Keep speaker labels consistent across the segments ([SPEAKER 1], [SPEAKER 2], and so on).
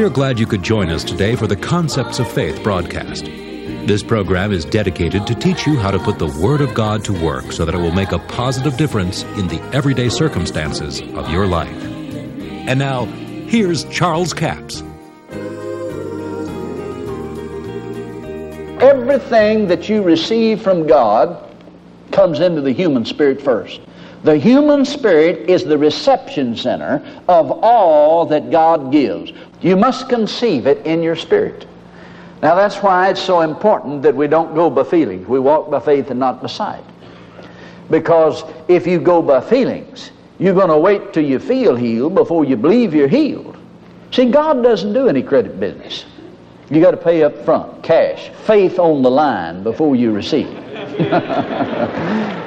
[SPEAKER 1] We are glad you could join us today for the Concepts of Faith broadcast. This program is dedicated to teach you how to put the Word of God to work so that it will make a positive difference in the everyday circumstances of your life. And now, here's Charles Capps.
[SPEAKER 2] Everything that you receive from God comes into the human spirit first. The human spirit is the reception center of all that God gives. You must conceive it in your spirit. Now that's why it's so important that we don't go by feelings. We walk by faith and not by sight. Because if you go by feelings, you're going to wait till you feel healed before you believe you're healed. See, God doesn't do any credit business. You got to pay up front, cash, faith on the line before you receive.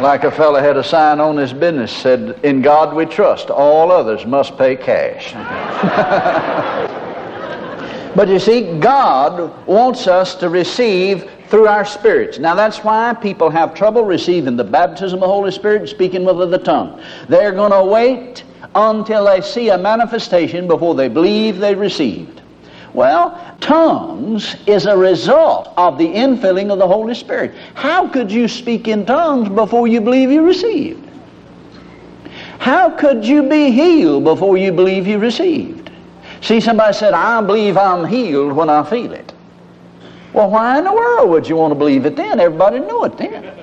[SPEAKER 2] like a fellow had a sign on his business said, "In God we trust. All others must pay cash." but you see, God wants us to receive through our spirits. Now that's why people have trouble receiving the baptism of the Holy Spirit speaking with the tongue. They're going to wait until they see a manifestation before they believe they received. Well, tongues is a result of the infilling of the Holy Spirit. How could you speak in tongues before you believe you received? How could you be healed before you believe you received? See, somebody said, I believe I'm healed when I feel it. Well, why in the world would you want to believe it then? Everybody knew it then.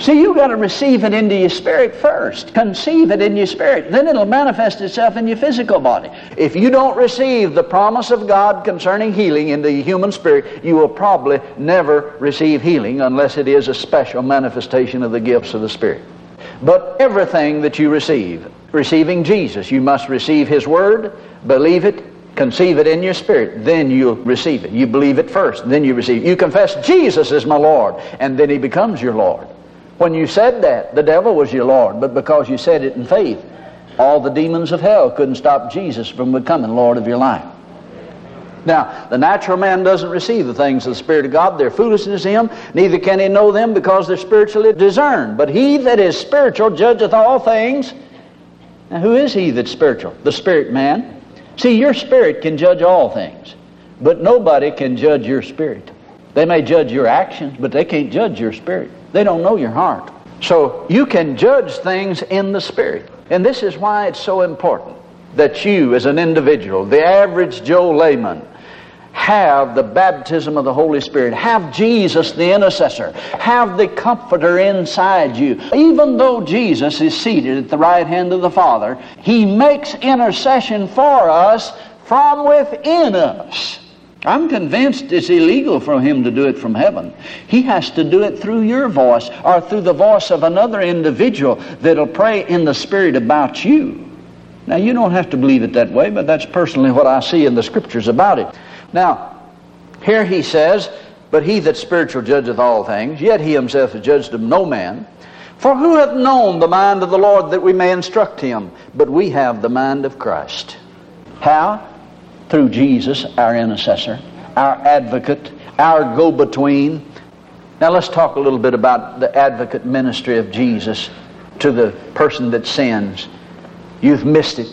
[SPEAKER 2] See, you've got to receive it into your spirit first. Conceive it in your spirit. Then it'll manifest itself in your physical body. If you don't receive the promise of God concerning healing in the human spirit, you will probably never receive healing unless it is a special manifestation of the gifts of the Spirit. But everything that you receive, receiving Jesus, you must receive His Word, believe it, conceive it in your spirit, then you'll receive it. You believe it first, then you receive it. You confess Jesus is my Lord, and then He becomes your Lord. When you said that, the devil was your Lord, but because you said it in faith, all the demons of hell couldn't stop Jesus from becoming Lord of your life. Now, the natural man doesn't receive the things of the Spirit of God. They're foolishness to him. Neither can he know them because they're spiritually discerned. But he that is spiritual judgeth all things. Now, who is he that's spiritual? The spirit man. See, your spirit can judge all things, but nobody can judge your spirit. They may judge your actions, but they can't judge your spirit. They don't know your heart. So you can judge things in the Spirit. And this is why it's so important that you, as an individual, the average Joe layman, have the baptism of the Holy Spirit. Have Jesus, the intercessor. Have the Comforter inside you. Even though Jesus is seated at the right hand of the Father, He makes intercession for us from within us. I'm convinced it's illegal for him to do it from heaven. He has to do it through your voice or through the voice of another individual that'll pray in the Spirit about you. Now, you don't have to believe it that way, but that's personally what I see in the Scriptures about it. Now, here he says, But he that spiritual judgeth all things, yet he himself is judged of no man. For who hath known the mind of the Lord that we may instruct him? But we have the mind of Christ. How? Through Jesus, our intercessor, our advocate, our go between. Now let's talk a little bit about the advocate ministry of Jesus to the person that sins. You've missed it,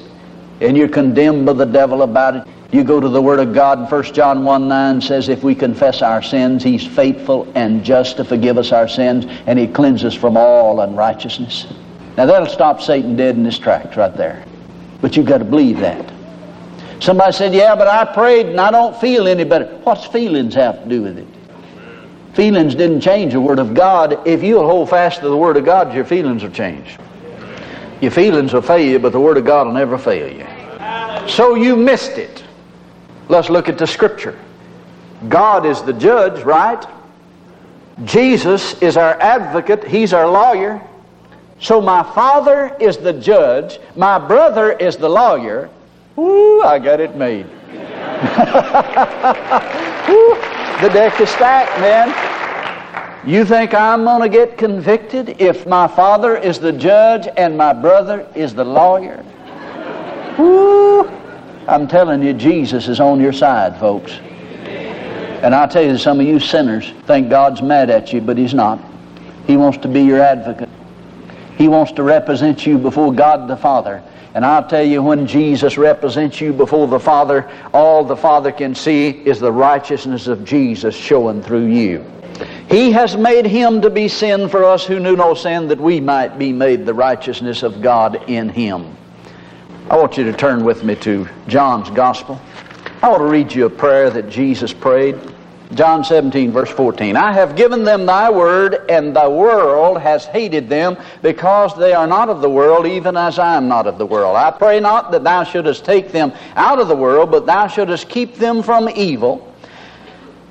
[SPEAKER 2] and you're condemned by the devil about it. You go to the Word of God, and 1 John 1 9 says, If we confess our sins, He's faithful and just to forgive us our sins, and He cleanses from all unrighteousness. Now that'll stop Satan dead in his tracks right there. But you've got to believe that. Somebody said, Yeah, but I prayed and I don't feel any better. What's feelings have to do with it? Feelings didn't change the Word of God. If you'll hold fast to the Word of God, your feelings will change. Your feelings will fail you, but the Word of God will never fail you. So you missed it. Let's look at the Scripture. God is the judge, right? Jesus is our advocate, He's our lawyer. So my Father is the judge, my brother is the lawyer, Ooh, I got it made. Ooh, the deck is stacked, man. You think I'm going to get convicted if my father is the judge and my brother is the lawyer? Ooh, I'm telling you, Jesus is on your side, folks. And i tell you, some of you sinners think God's mad at you, but He's not. He wants to be your advocate. He wants to represent you before God the Father. And I'll tell you, when Jesus represents you before the Father, all the Father can see is the righteousness of Jesus showing through you. He has made him to be sin for us who knew no sin, that we might be made the righteousness of God in him. I want you to turn with me to John's Gospel. I want to read you a prayer that Jesus prayed. John 17, verse 14. I have given them thy word, and the world has hated them, because they are not of the world, even as I am not of the world. I pray not that thou shouldest take them out of the world, but thou shouldest keep them from evil.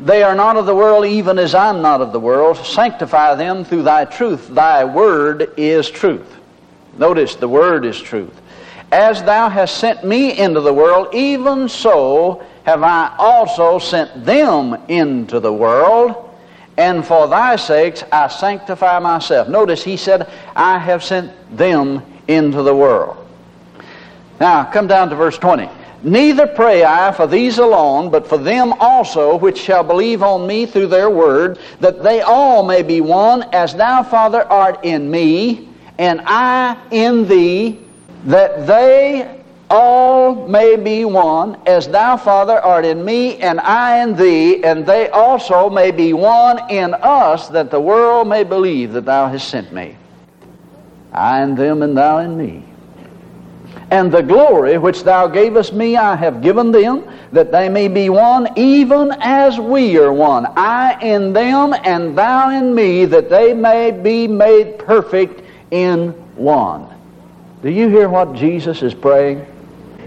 [SPEAKER 2] They are not of the world, even as I am not of the world. Sanctify them through thy truth. Thy word is truth. Notice the word is truth. As thou hast sent me into the world, even so have I also sent them into the world, and for thy sakes I sanctify myself. Notice he said, I have sent them into the world. Now, come down to verse 20. Neither pray I for these alone, but for them also which shall believe on me through their word, that they all may be one, as thou, Father, art in me, and I in thee, that they all may be one, as thou, Father, art in me, and I in thee, and they also may be one in us, that the world may believe that thou hast sent me. I in them, and thou in me. And the glory which thou gavest me, I have given them, that they may be one, even as we are one. I in them, and thou in me, that they may be made perfect in one. Do you hear what Jesus is praying?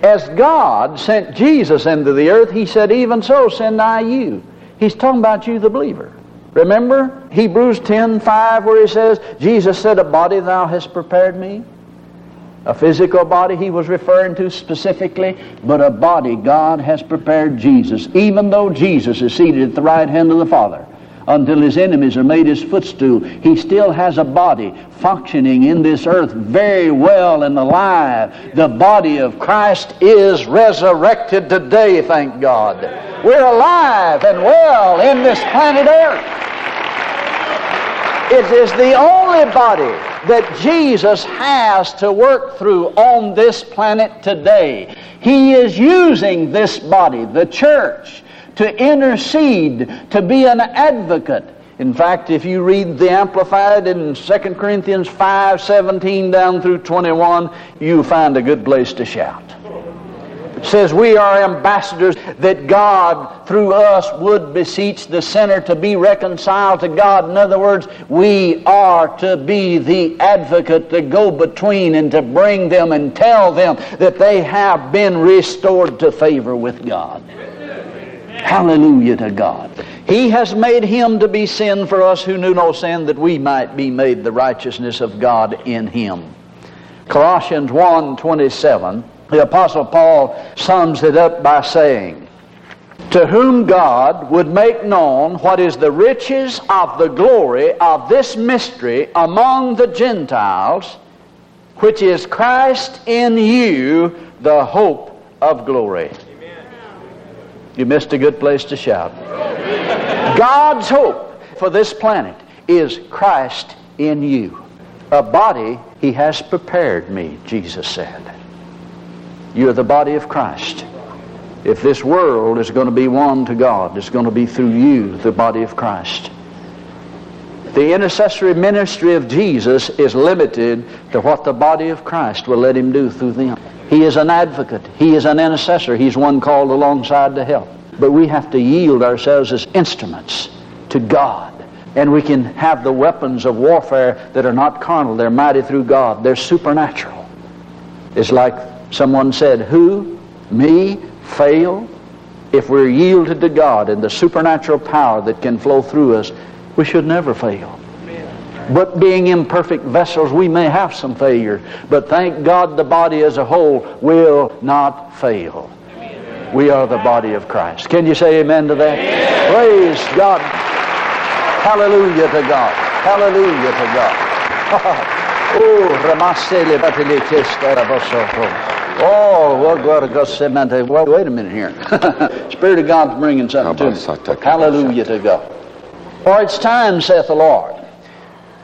[SPEAKER 2] As God sent Jesus into the earth, He said, Even so send I you. He's talking about you, the believer. Remember Hebrews 10 5, where He says, Jesus said, A body thou hast prepared me. A physical body he was referring to specifically, but a body God has prepared Jesus, even though Jesus is seated at the right hand of the Father until his enemies are made his footstool. He still has a body functioning in this earth very well and alive. The body of Christ is resurrected today, thank God. We're alive and well in this planet earth. It is the only body that Jesus has to work through on this planet today. He is using this body, the church, to intercede, to be an advocate. In fact, if you read the Amplified in 2 Corinthians 5 17 down through 21, you find a good place to shout. It says, We are ambassadors that God through us would beseech the sinner to be reconciled to God. In other words, we are to be the advocate to go between and to bring them and tell them that they have been restored to favor with God. Hallelujah to God. He has made him to be sin for us who knew no sin, that we might be made the righteousness of God in him. Colossians 1 27, the Apostle Paul sums it up by saying, To whom God would make known what is the riches of the glory of this mystery among the Gentiles, which is Christ in you, the hope of glory. You missed a good place to shout. God's hope for this planet is Christ in you. A body he has prepared me, Jesus said. You're the body of Christ. If this world is going to be won to God, it's going to be through you, the body of Christ. The intercessory ministry of Jesus is limited to what the body of Christ will let him do through them. He is an advocate. He is an intercessor. He's one called alongside to help. But we have to yield ourselves as instruments to God. And we can have the weapons of warfare that are not carnal. They're mighty through God. They're supernatural. It's like someone said, Who? Me? Fail? If we're yielded to God and the supernatural power that can flow through us, we should never fail. But being imperfect vessels, we may have some failure. But thank God the body as a whole will not fail. We are the body of Christ. Can you say amen to that? Amen. Praise God. Hallelujah to God. Hallelujah to God. oh, well, oh, God, well, wait a minute here. Spirit of God's bringing something to me. Hallelujah to God. For it's time, saith the Lord,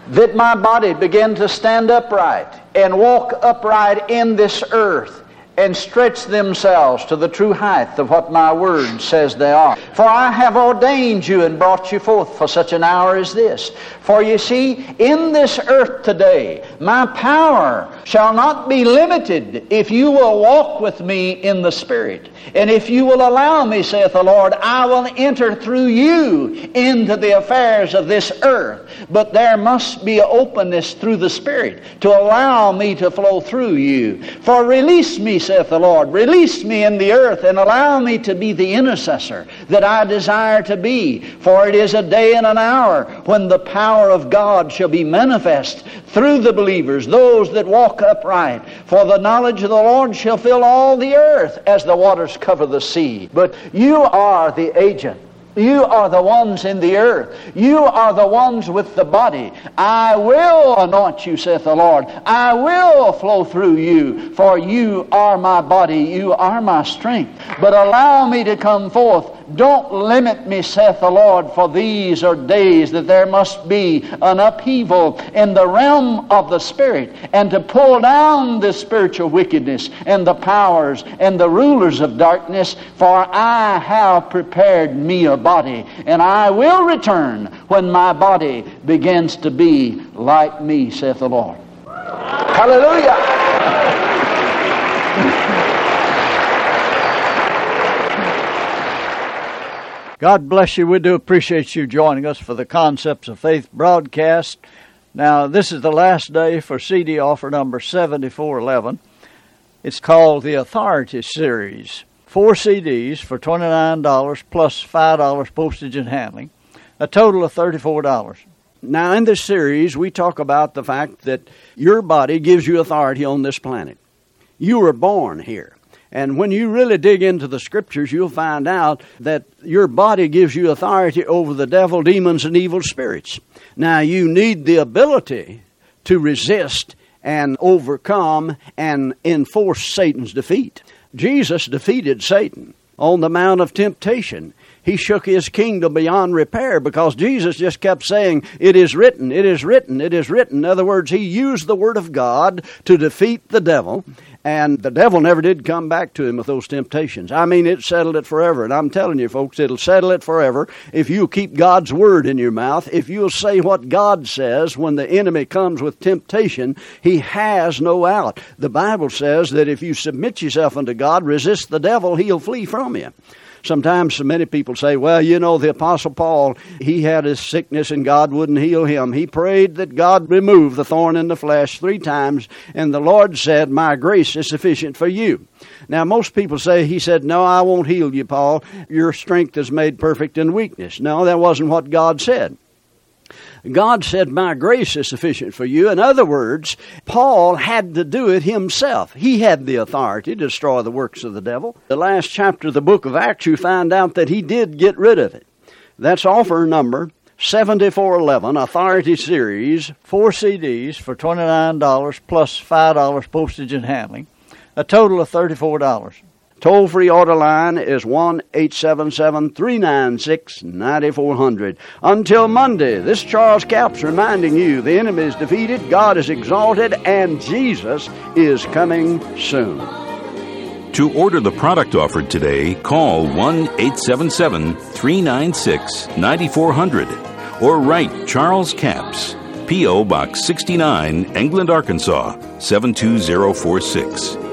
[SPEAKER 2] that my body begin to stand upright and walk upright in this earth and stretch themselves to the true height of what my word says they are. For I have ordained you and brought you forth for such an hour as this. For you see, in this earth today, my power shall not be limited if you will walk with me in the Spirit. And if you will allow me, saith the Lord, I will enter through you into the affairs of this earth. But there must be openness through the Spirit to allow me to flow through you. For release me, saith the Lord. Release me in the earth and allow me to be the intercessor that I desire to be. For it is a day and an hour when the power of God shall be manifest through the believers, those that walk upright. For the knowledge of the Lord shall fill all the earth as the waters cover the sea. But you are the agent you are the ones in the earth. You are the ones with the body. I will anoint you, saith the Lord. I will flow through you, for you are my body. You are my strength. But allow me to come forth don't limit me, saith the Lord, for these are days that there must be an upheaval in the realm of the Spirit and to pull down the spiritual wickedness and the powers and the rulers of darkness, for I have prepared me a body, and I will return when my body begins to be like me, saith the Lord. Hallelujah.
[SPEAKER 3] God bless you. We do appreciate you joining us for the Concepts of Faith broadcast. Now, this is the last day for CD offer number 7411. It's called the Authority Series. Four CDs for $29 plus $5 postage and handling, a total of $34. Now, in this series, we talk about the fact that your body gives you authority on this planet. You were born here. And when you really dig into the scriptures, you'll find out that your body gives you authority over the devil, demons, and evil spirits. Now, you need the ability to resist and overcome and enforce Satan's defeat. Jesus defeated Satan on the Mount of Temptation. He shook his kingdom beyond repair because Jesus just kept saying, It is written, it is written, it is written. In other words, he used the Word of God to defeat the devil. And the devil never did come back to him with those temptations. I mean, it settled it forever. And I'm telling you, folks, it'll settle it forever if you keep God's word in your mouth. If you'll say what God says when the enemy comes with temptation, he has no out. The Bible says that if you submit yourself unto God, resist the devil, he'll flee from you. Sometimes so many people say, well, you know, the Apostle Paul, he had his sickness and God wouldn't heal him. He prayed that God remove the thorn in the flesh three times, and the Lord said, My grace is sufficient for you. Now, most people say, He said, No, I won't heal you, Paul. Your strength is made perfect in weakness. No, that wasn't what God said. God said, My grace is sufficient for you. In other words, Paul had to do it himself. He had the authority to destroy the works of the devil. The last chapter of the book of Acts, you find out that he did get rid of it. That's offer number 7411 Authority Series, four CDs for $29 plus $5 postage and handling, a total of $34. Toll free order line is 1 877 396 9400. Until Monday, this Charles Capps reminding you the enemy is defeated, God is exalted, and Jesus is coming soon.
[SPEAKER 1] To order the product offered today, call 1 877 396 9400 or write Charles Capps, P.O. Box 69, England, Arkansas 72046.